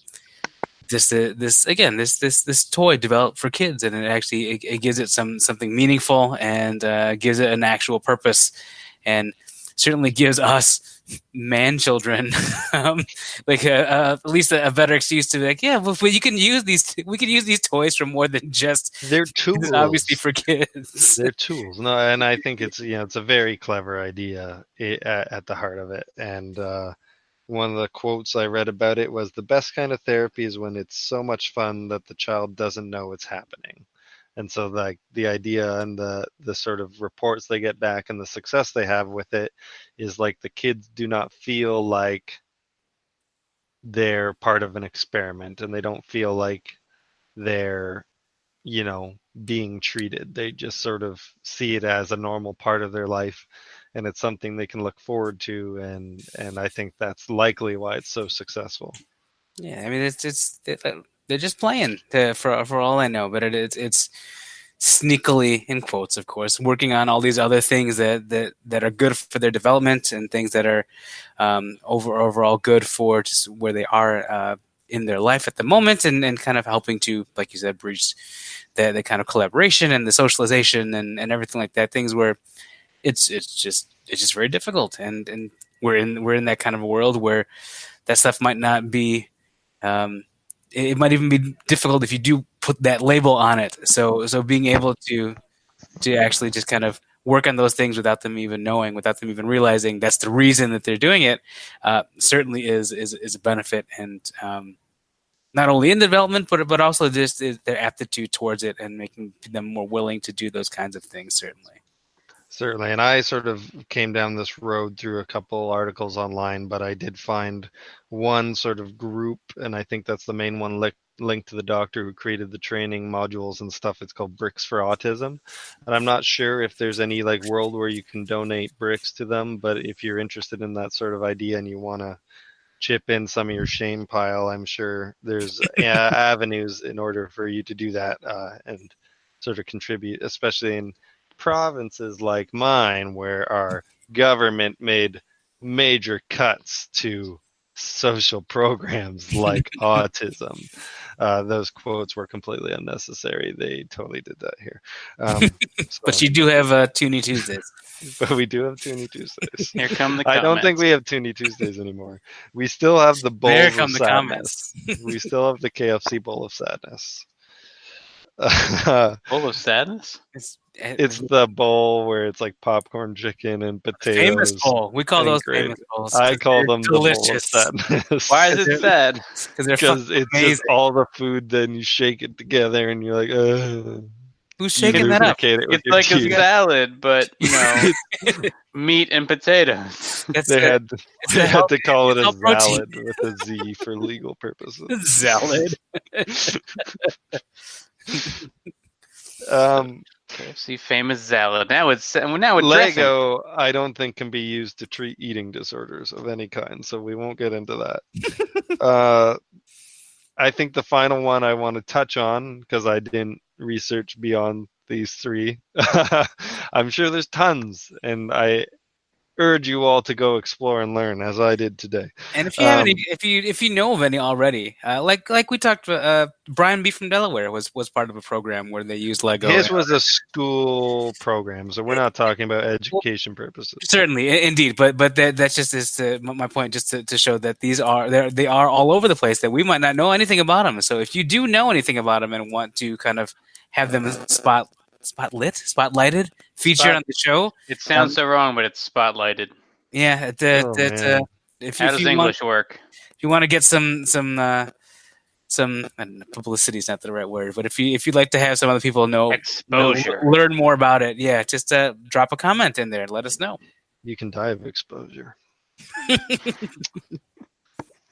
this uh, this again this this this toy developed for kids. And it actually it, it gives it some something meaningful and uh, gives it an actual purpose. And certainly gives us man children um, like a, a, at least a, a, better excuse to be like, yeah, well, you can use these. We can use these toys for more than just. They're tools, obviously for kids. They're tools. No, and I think it's you know it's a very clever idea at, at the heart of it. And uh, one of the quotes I read about it was the best kind of therapy is when it's so much fun that the child doesn't know it's happening and so like the idea and the the sort of reports they get back and the success they have with it is like the kids do not feel like they're part of an experiment and they don't feel like they're you know being treated. They just sort of see it as a normal part of their life and it's something they can look forward to and and i think that's likely why it's so successful. Yeah i mean it's it's it, they're just playing to, for for all I know. But it, it's it's sneakily in quotes, of course, working on all these other things that that that are good for their development and things that are um, over overall good for just where they are uh, in their life at the moment, and and kind of helping to, like you said, bridge the the kind of collaboration and the socialization and and everything like that. Things where it's it's just it's just very difficult, and and we're in we're in that kind of a world where that stuff might not be um, it might even be difficult if you do put that label on it. So so being able to to actually just kind of work on those things without them even knowing, without them even realizing that's the reason that they're doing it, uh, certainly is is is a benefit and. Um, not only in development, but but also just their aptitude towards it and making them more willing to do those kinds of things. Certainly. Certainly. And I sort of came down this road through a couple articles online, but I did find one sort of group, and I think that's the main one li- linked to the doctor who created the training modules and stuff. It's called Bricks for Autism. And I'm not sure if there's any like world where you can donate bricks to them, but if you're interested in that sort of idea and you want to chip in some of your shame pile, I'm sure there's avenues in order for you to do that uh, and sort of contribute, especially in provinces like mine, where our government made major cuts to social programs like autism. Uh, those quotes were completely unnecessary. They totally did that here. Um, so, but you do have uh, Toonie Tuesdays. but we do have Toonie Tuesdays. Here come the. Comments. I don't think we have Toonie Tuesdays anymore. We still have the bowl of the sadness. we still have the KFC bowl of sadness. bowl of sadness. It's it's the bowl where it's like popcorn chicken and potatoes. Famous bowl. We call those famous bowls. I call them delicious. The Why is it sad? Because it's just all the food. Then you shake it together, and you're like, Ugh. Who's shaking that up? It it's like teeth. a salad, but you know, meat and potatoes. they had they had to call it a salad with a Z for legal purposes. Salad. Um, KFC famous salad. Now it's now it's Lego. Dressing. I don't think can be used to treat eating disorders of any kind, so we won't get into that. uh, I think the final one I want to touch on because I didn't research beyond these three. I'm sure there's tons, and I urge you all to go explore and learn as I did today. And if you um, have any, if you if you know of any already, uh, like like we talked, uh, Brian B from Delaware was was part of a program where they used Lego. His was a school program, so we're not talking about education purposes. Certainly, indeed, but but that that's just is to, my point, just to, to show that these are they they are all over the place that we might not know anything about them. So if you do know anything about them and want to kind of have them spot spotlit, spotlighted, featured Spot, on the show. It sounds um, so wrong, but it's spotlighted. Yeah, that, oh, that uh, if, how if does English want, work? If you want to get some some uh, some publicity is not the right word, but if you if you'd like to have some other people know, exposure, know, learn more about it, yeah, just uh, drop a comment in there and let us know. You can die of exposure.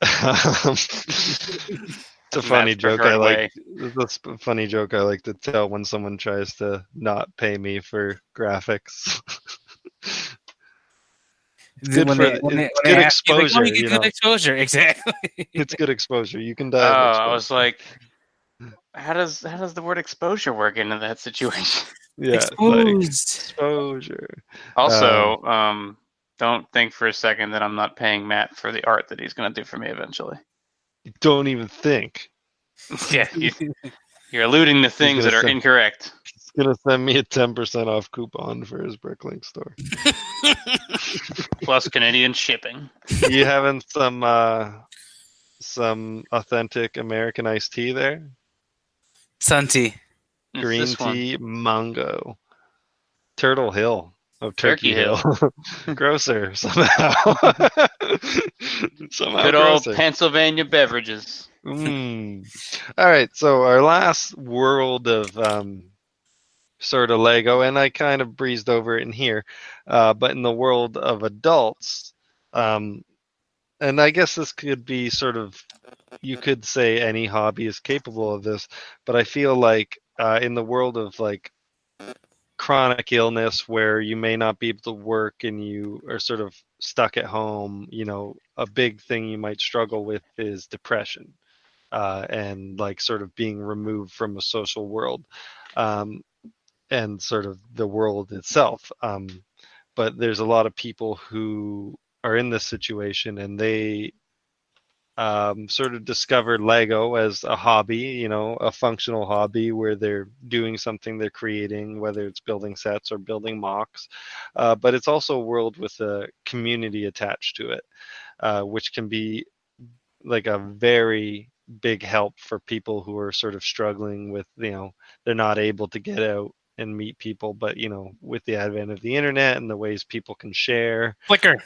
It's a funny joke I like. That's a funny joke I like to tell when someone tries to not pay me for graphics. it's good, for, it's good exposure. Like, oh, you good exposure, exactly. it's good exposure. You can die. Oh, I was like, how does how does the word exposure work into that situation? Yeah, Exposed. Like exposure. Also, um, um, don't think for a second that I'm not paying Matt for the art that he's going to do for me eventually don't even think. Yeah, you, are alluding to things that are send, incorrect. He's gonna send me a ten percent off coupon for his Bricklink store. Plus Canadian shipping. you having some uh, some authentic American iced tea there? Sunty. It's Green this one. tea, mango, Turtle Hill of Turkey, Turkey Hill, grocer somehow. somehow Good old. Pennsylvania beverages. Mm. All right, so our last world of um, sort of Lego, and I kind of breezed over it in here, uh, but in the world of adults, um, and I guess this could be sort of, you could say any hobby is capable of this, but I feel like uh, in the world of like chronic illness where you may not be able to work and you are sort of stuck at home, you know, a big thing you might struggle with is depression uh, and like sort of being removed from a social world um, and sort of the world itself. Um, but there's a lot of people who are in this situation and they um, sort of discovered Lego as a hobby, you know, a functional hobby where they're doing something they're creating, whether it's building sets or building MOCs. Uh, but it's also a world with a community attached to it, uh, which can be like a very big help for people who are sort of struggling with, you know, they're not able to get out and meet people, but you know, with the advent of the internet and the ways people can share, Flicker.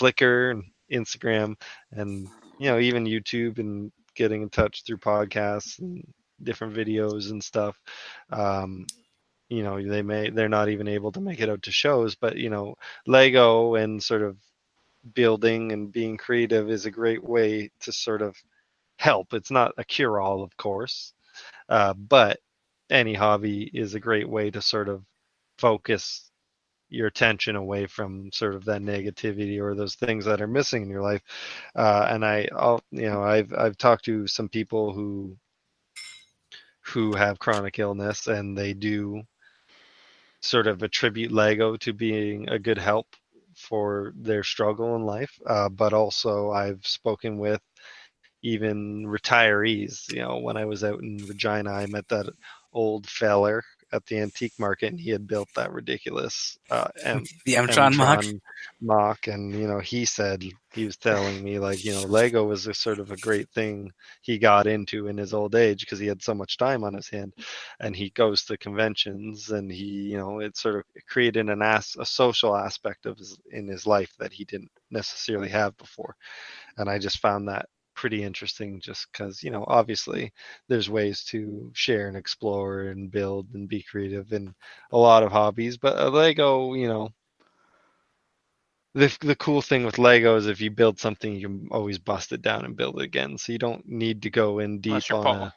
Flickr and Instagram and you know even YouTube and getting in touch through podcasts and different videos and stuff. Um, you know they may they're not even able to make it out to shows, but you know Lego and sort of building and being creative is a great way to sort of help. It's not a cure all, of course, uh, but any hobby is a great way to sort of focus your attention away from sort of that negativity or those things that are missing in your life. Uh, and I, I'll, you know, I've I've talked to some people who who have chronic illness, and they do sort of attribute Lego to being a good help for their struggle in life. Uh, but also, I've spoken with even retirees. You know, when I was out in Regina, I met that old feller at the antique market, and he had built that ridiculous uh, M- The M-Tron MOC. MOC, and you know, he said he was telling me like, you know, Lego was a sort of a great thing he got into in his old age because he had so much time on his hand, and he goes to conventions, and he, you know, it sort of created an as a social aspect of his in his life that he didn't necessarily have before, and I just found that pretty interesting just because you know obviously there's ways to share and explore and build and be creative in a lot of hobbies but uh, lego you know the, the cool thing with lego is if you build something you can always bust it down and build it again so you don't need to go in deep on a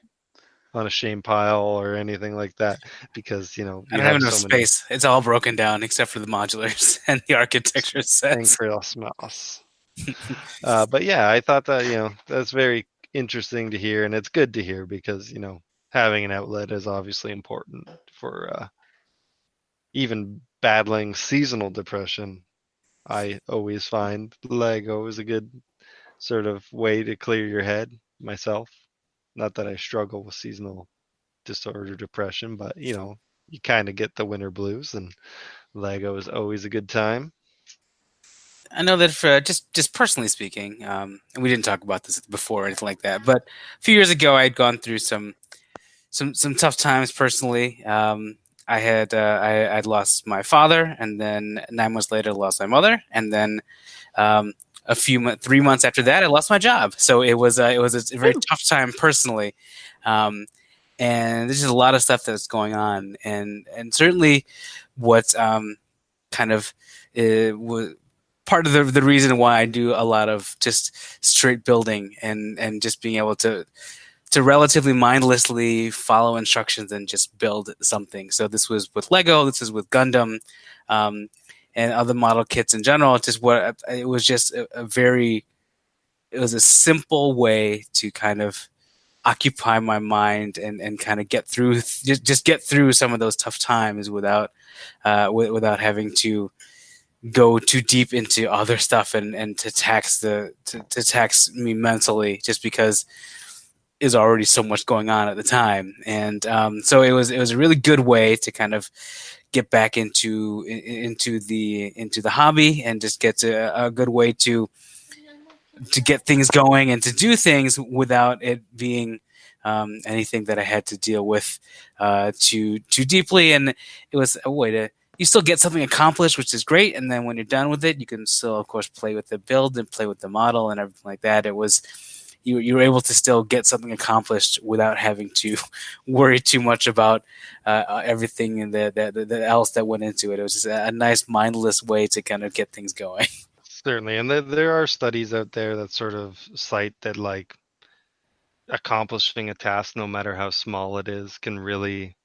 on a shame pile or anything like that because you know you I don't have enough so many space. It's all broken down except for the modulars and the architecture sets. for us mouse uh, but yeah, I thought that you know that's very interesting to hear, and it's good to hear because you know having an outlet is obviously important for uh, even battling seasonal depression. I always find Lego is a good sort of way to clear your head. Myself, not that I struggle with seasonal disorder depression, but you know you kind of get the winter blues, and Lego is always a good time. I know that for just just personally speaking, um, and we didn't talk about this before or anything like that, but a few years ago, I had gone through some some some tough times personally. Um, I had uh, I I'd lost my father, and then nine months later, lost my mother, and then um, a few three months after that, I lost my job. So it was uh, it was a very tough time personally, um, and there's just a lot of stuff that's going on, and and certainly what um, kind of uh, was part of the the reason why I do a lot of just straight building and and just being able to to relatively mindlessly follow instructions and just build something. So this was with Lego, this is with Gundam, um, and other model kits in general. It's just what it was just a, a very it was a simple way to kind of occupy my mind and, and kind of get through just, just get through some of those tough times without uh, w- without having to go too deep into other stuff and, and to tax the to, to tax me mentally just because is already so much going on at the time, and um, so it was it was a really good way to kind of get back into into the into the hobby and just get to a good way to to get things going and to do things without it being um, anything that I had to deal with uh, too too deeply. And it was a way to you still get something accomplished, which is great. And then when you're done with it, you can still, of course, play with the build and play with the model and everything like that. It was you you were able to still get something accomplished without having to worry too much about uh, everything that, that, that else that went into it. It was just a, a nice mindless way to kind of get things going. Certainly, and there are studies out there that sort of cite that like accomplishing a task, no matter how small it is, can really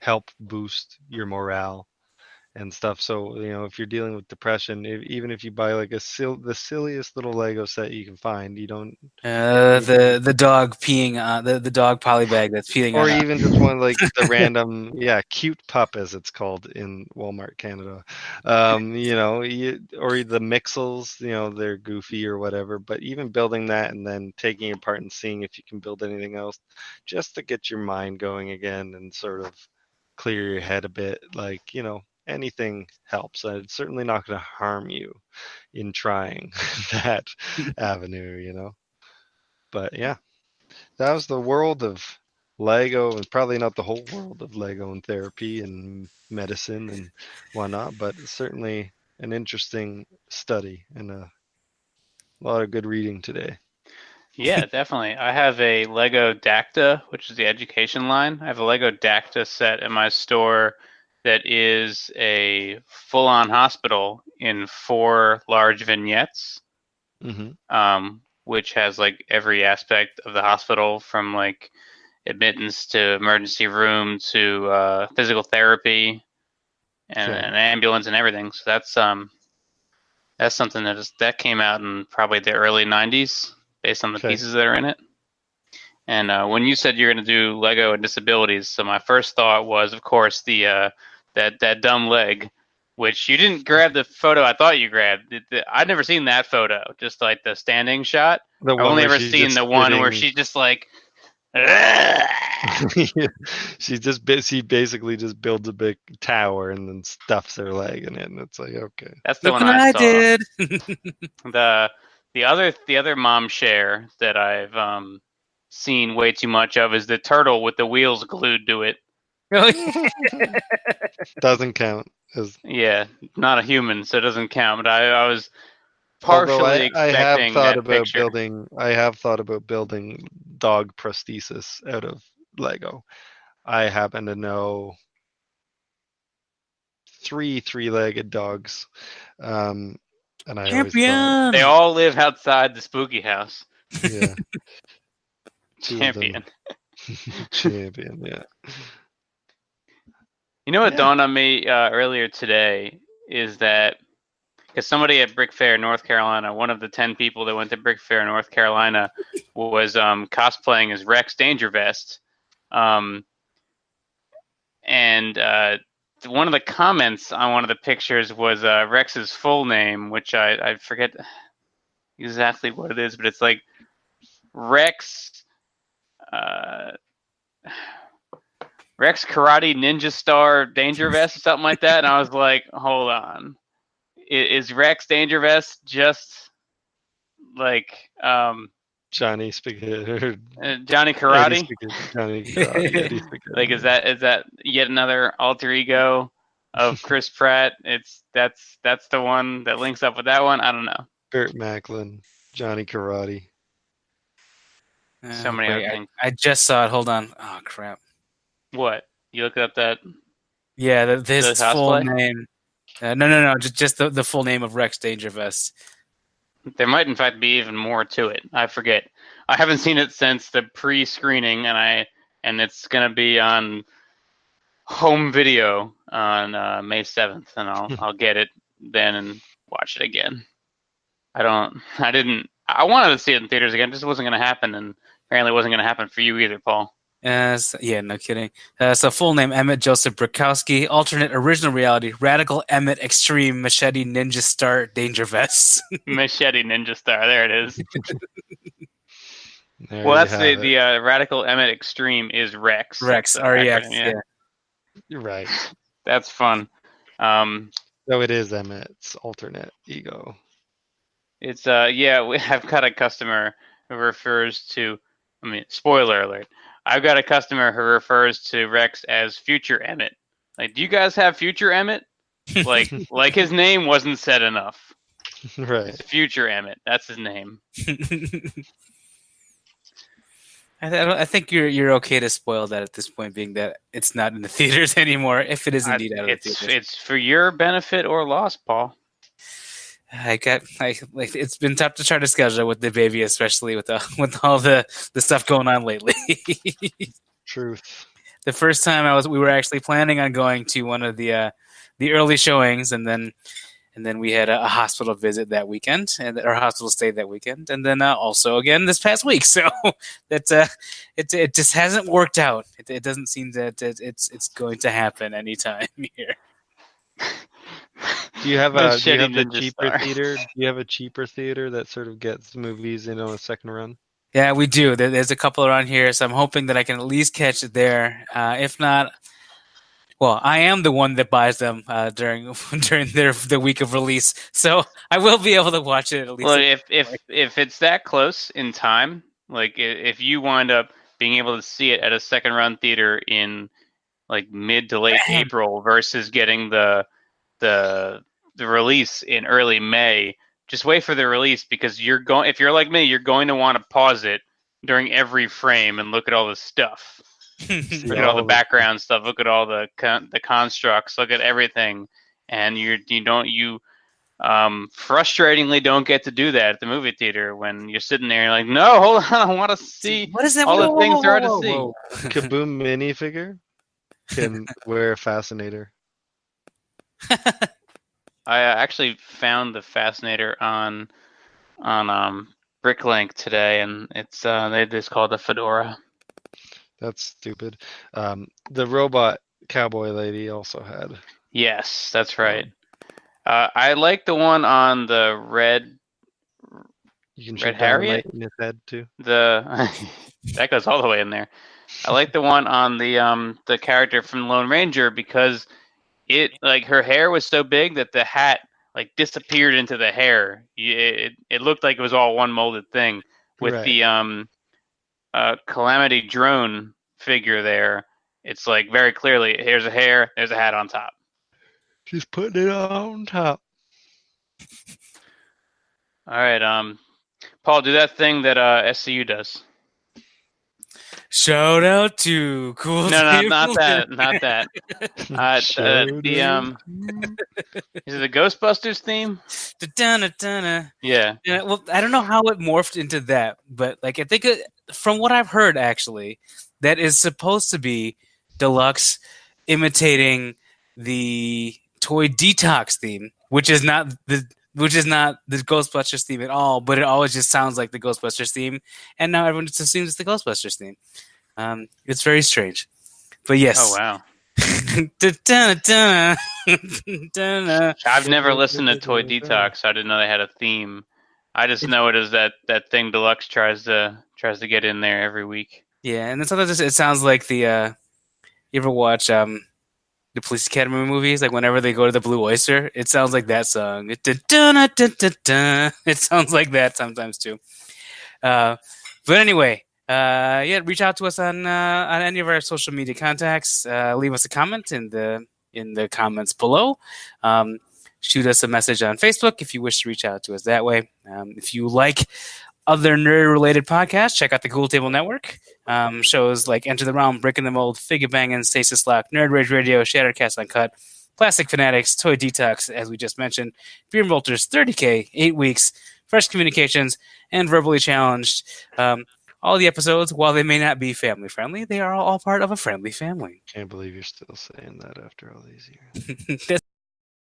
help boost your morale and stuff. So you know, if you're dealing with depression, if, even if you buy like a sil- the silliest little Lego set you can find, you don't. Uh, the the dog peeing on the the dog poly bag that's peeing or even just one like the random, yeah, cute pup as it's called in Walmart Canada. Um, you know, you, or the Mixels, you know, they're goofy or whatever. But even building that and then taking it apart and seeing if you can build anything else, just to get your mind going again and sort of clear your head a bit, like you know anything helps. It's certainly not going to harm you in trying that avenue, you know. But yeah, that was the world of Lego, and probably not the whole world of Lego and therapy and medicine and whatnot, but certainly an interesting study and a lot of good reading today. Yeah, definitely. I have a Lego Dacta, which is the education line. I have a Lego Dacta set in my store that is a full on hospital in four large vignettes, hmm um, which has like every aspect of the hospital from like admittance to emergency room to uh, physical therapy and Okay. an ambulance and everything. So that's um that's something that is that came out in probably the early '90s based on the Okay. pieces that are in it. And uh, when you said you're going to do Lego and disabilities, so my first thought was, of course, the uh, that that dumb leg, which you didn't grab the photo I thought you grabbed. It- the- I'd never seen that photo, just like the standing shot. The I've only ever seen the one where sitting- she's just like. she's just ba- she basically just builds a big tower and then stuffs her leg in it, and it's like okay. That's the Look one what I, I saw. did. the the other the other mom share that I've um, seen way too much of is the turtle with the wheels glued to it. Doesn't count as Yeah, not a human, so it doesn't count. But I, I was partially I, I have expecting thought that about picture. building. I have thought about building dog prosthesis out of Lego. I happen to know three three-legged dogs, um, and I always thought, Champion. They all live outside the spooky house. yeah, Two of them. Champion. champion, yeah. You know what Yeah. dawned on me uh, earlier today is that because somebody at Brick Fair, North Carolina, one of the ten people that went to Brick Fair, North Carolina, was um, cosplaying as Rex Dangervest, um, and uh, one of the comments on one of the pictures was uh, Rex's full name, which I, I forget exactly what it is, but it's like Rex. Uh, Rex Karate Ninja Star Danger Vest or something like that, and I was like, hold on, I- is Rex Danger Vest just like um, Johnny Spaghetti. uh, Johnny Karate? Johnny Karate. Like, is that is that yet another alter ego of Chris Pratt? It's that's that's the one that links up with that one. I don't know. Burt Macklin, Johnny Karate. So Uh, many wait, other I, things. I just saw it. Hold on. Oh crap. What you look up that? Yeah, the, his full cosplay? name. Uh, no, no, no. Just just the, the full name of Rex Dangervest. There might in fact be even more to it. I forget. I haven't seen it since the pre-screening, and I and it's gonna be on home video on uh, May seventh, and I'll I'll get it then and watch it again. I don't. I didn't. I wanted to see it in theaters again. It just wasn't gonna happen, and apparently it wasn't gonna happen for you either, Paul. Uh, so- yeah, no kidding. Uh, so full name Emmet Joseph Brickowski. Alternate original reality Radical Emmet Extreme Machete Ninja Star Danger Vest. Machete Ninja Star. There it is. There Well, that's the have the uh, radical Emmet extreme is Rex. Rex, That's the R-E-X, acronym, yeah. it. right. that's fun. Um, So it is Emmet's alternate ego. it's uh, yeah, we, I've got a customer who refers to. I mean, spoiler alert. I've got a customer who refers to Rex as future Emmet. Like, do you guys have future Emmet? Like, like his name wasn't said enough. right. It's future Emmet. That's his name. I, th- I don't- I think you're you're okay to spoil that at this point, being that it's not in the theaters anymore. If it is I- indeed out of the it's theaters, it's for your benefit or loss, Paul. I got I, like it's been tough to try to schedule with the baby, especially with the, with all the the stuff going on lately. Truth. the first time I was, we were actually planning on going to one of the uh, the early showings, and then and then we had a, a hospital visit that weekend, and our hospital stay that weekend, and then uh, also again this past week. So that uh, it it just hasn't worked out. It, it doesn't seem that it, it's it's going to happen anytime here. Do you have a do you have the cheaper Star. theater? Do you have a cheaper theater that sort of gets movies in on a second run? Yeah, we do. There's a couple around here, so I'm hoping that I can at least catch it there. Uh, if not, well, I am the one that buys them uh, during during their the week of release, so I will be able to watch it at least. Well, if if if it's that close in time, like if you wind up being able to see it at a second run theater in like mid to late April versus getting the the the release in early May, just wait for the release because you're going if you're like me, you're going to want to pause it during every frame and look at all the stuff. Look at all the background stuff. Look at all the con- the constructs. Look at everything, and you you don't you um, frustratingly don't get to do that at the movie theater when you're sitting there. You're like, no, hold on, I want to see. what is that? all the Whoa, things whoa, there are to whoa, see. whoa. Kaboom minifigure can wear a fascinator. I uh, actually found the Fascinator on on um, Bricklink today, and it's uh, they just called the Fedora. That's stupid. Um, the robot cowboy lady also had. Yes, that's right. Uh, I like the one on the red You can Red Harriet? in his head too. the that goes all the way in there. I like the one on the um the character from Lone Ranger because it like her hair was so big that the hat like disappeared into the hair. It it looked like it was all one molded thing. With Right. the um uh Calamity drone figure there, it's like very clearly here's a hair, there's a hat on top. She's putting it on top. All right, um Paul, do that thing that uh SCU does. Shout out to cool. No, no, Dave not that, not that. Uh, uh, the it. um, is it the Ghostbusters theme? Da-dun-da-dun-da. Yeah. Yeah, well, I don't know how it morphed into that, but like I think it, from what I've heard, actually, that is supposed to be deluxe imitating the toy detox theme, which is not the which is not the Ghostbusters theme at all, but it always just sounds like the Ghostbusters theme, and now everyone just assumes it's the Ghostbusters theme. Um, it's very strange, but yes. Oh wow. I've never listened to Toy Detox. So I didn't know they had a theme. I just know it is that that thing Deluxe tries to tries to get in there every week. Yeah, and then sometimes it sounds like the uh you ever watch um the Police Academy movies? Like whenever they go to the Blue Oyster, it sounds like that song. It, sounds like that sometimes too. Uh, but anyway, uh, yeah, reach out to us on uh, on any of our social media contacts. Uh, leave us a comment in the in the comments below. Um, shoot us a message on Facebook if you wish to reach out to us that way. Um, if you like other nerd related podcasts, check out the Cool Table Network. Um, shows like Enter the Realm, Breaking the Mold, Figure Banging, Stasis Lock, Nerd Rage Radio, Shattercast Uncut, Plastic Fanatics, Toy Detox, as we just mentioned, Beer Molters, 30K, 8 Weeks, Fresh Communications, and Verbally Challenged. Um, all the episodes, while they may not be family friendly, they are all part of a friendly family. Can't believe you're still saying that after all these years.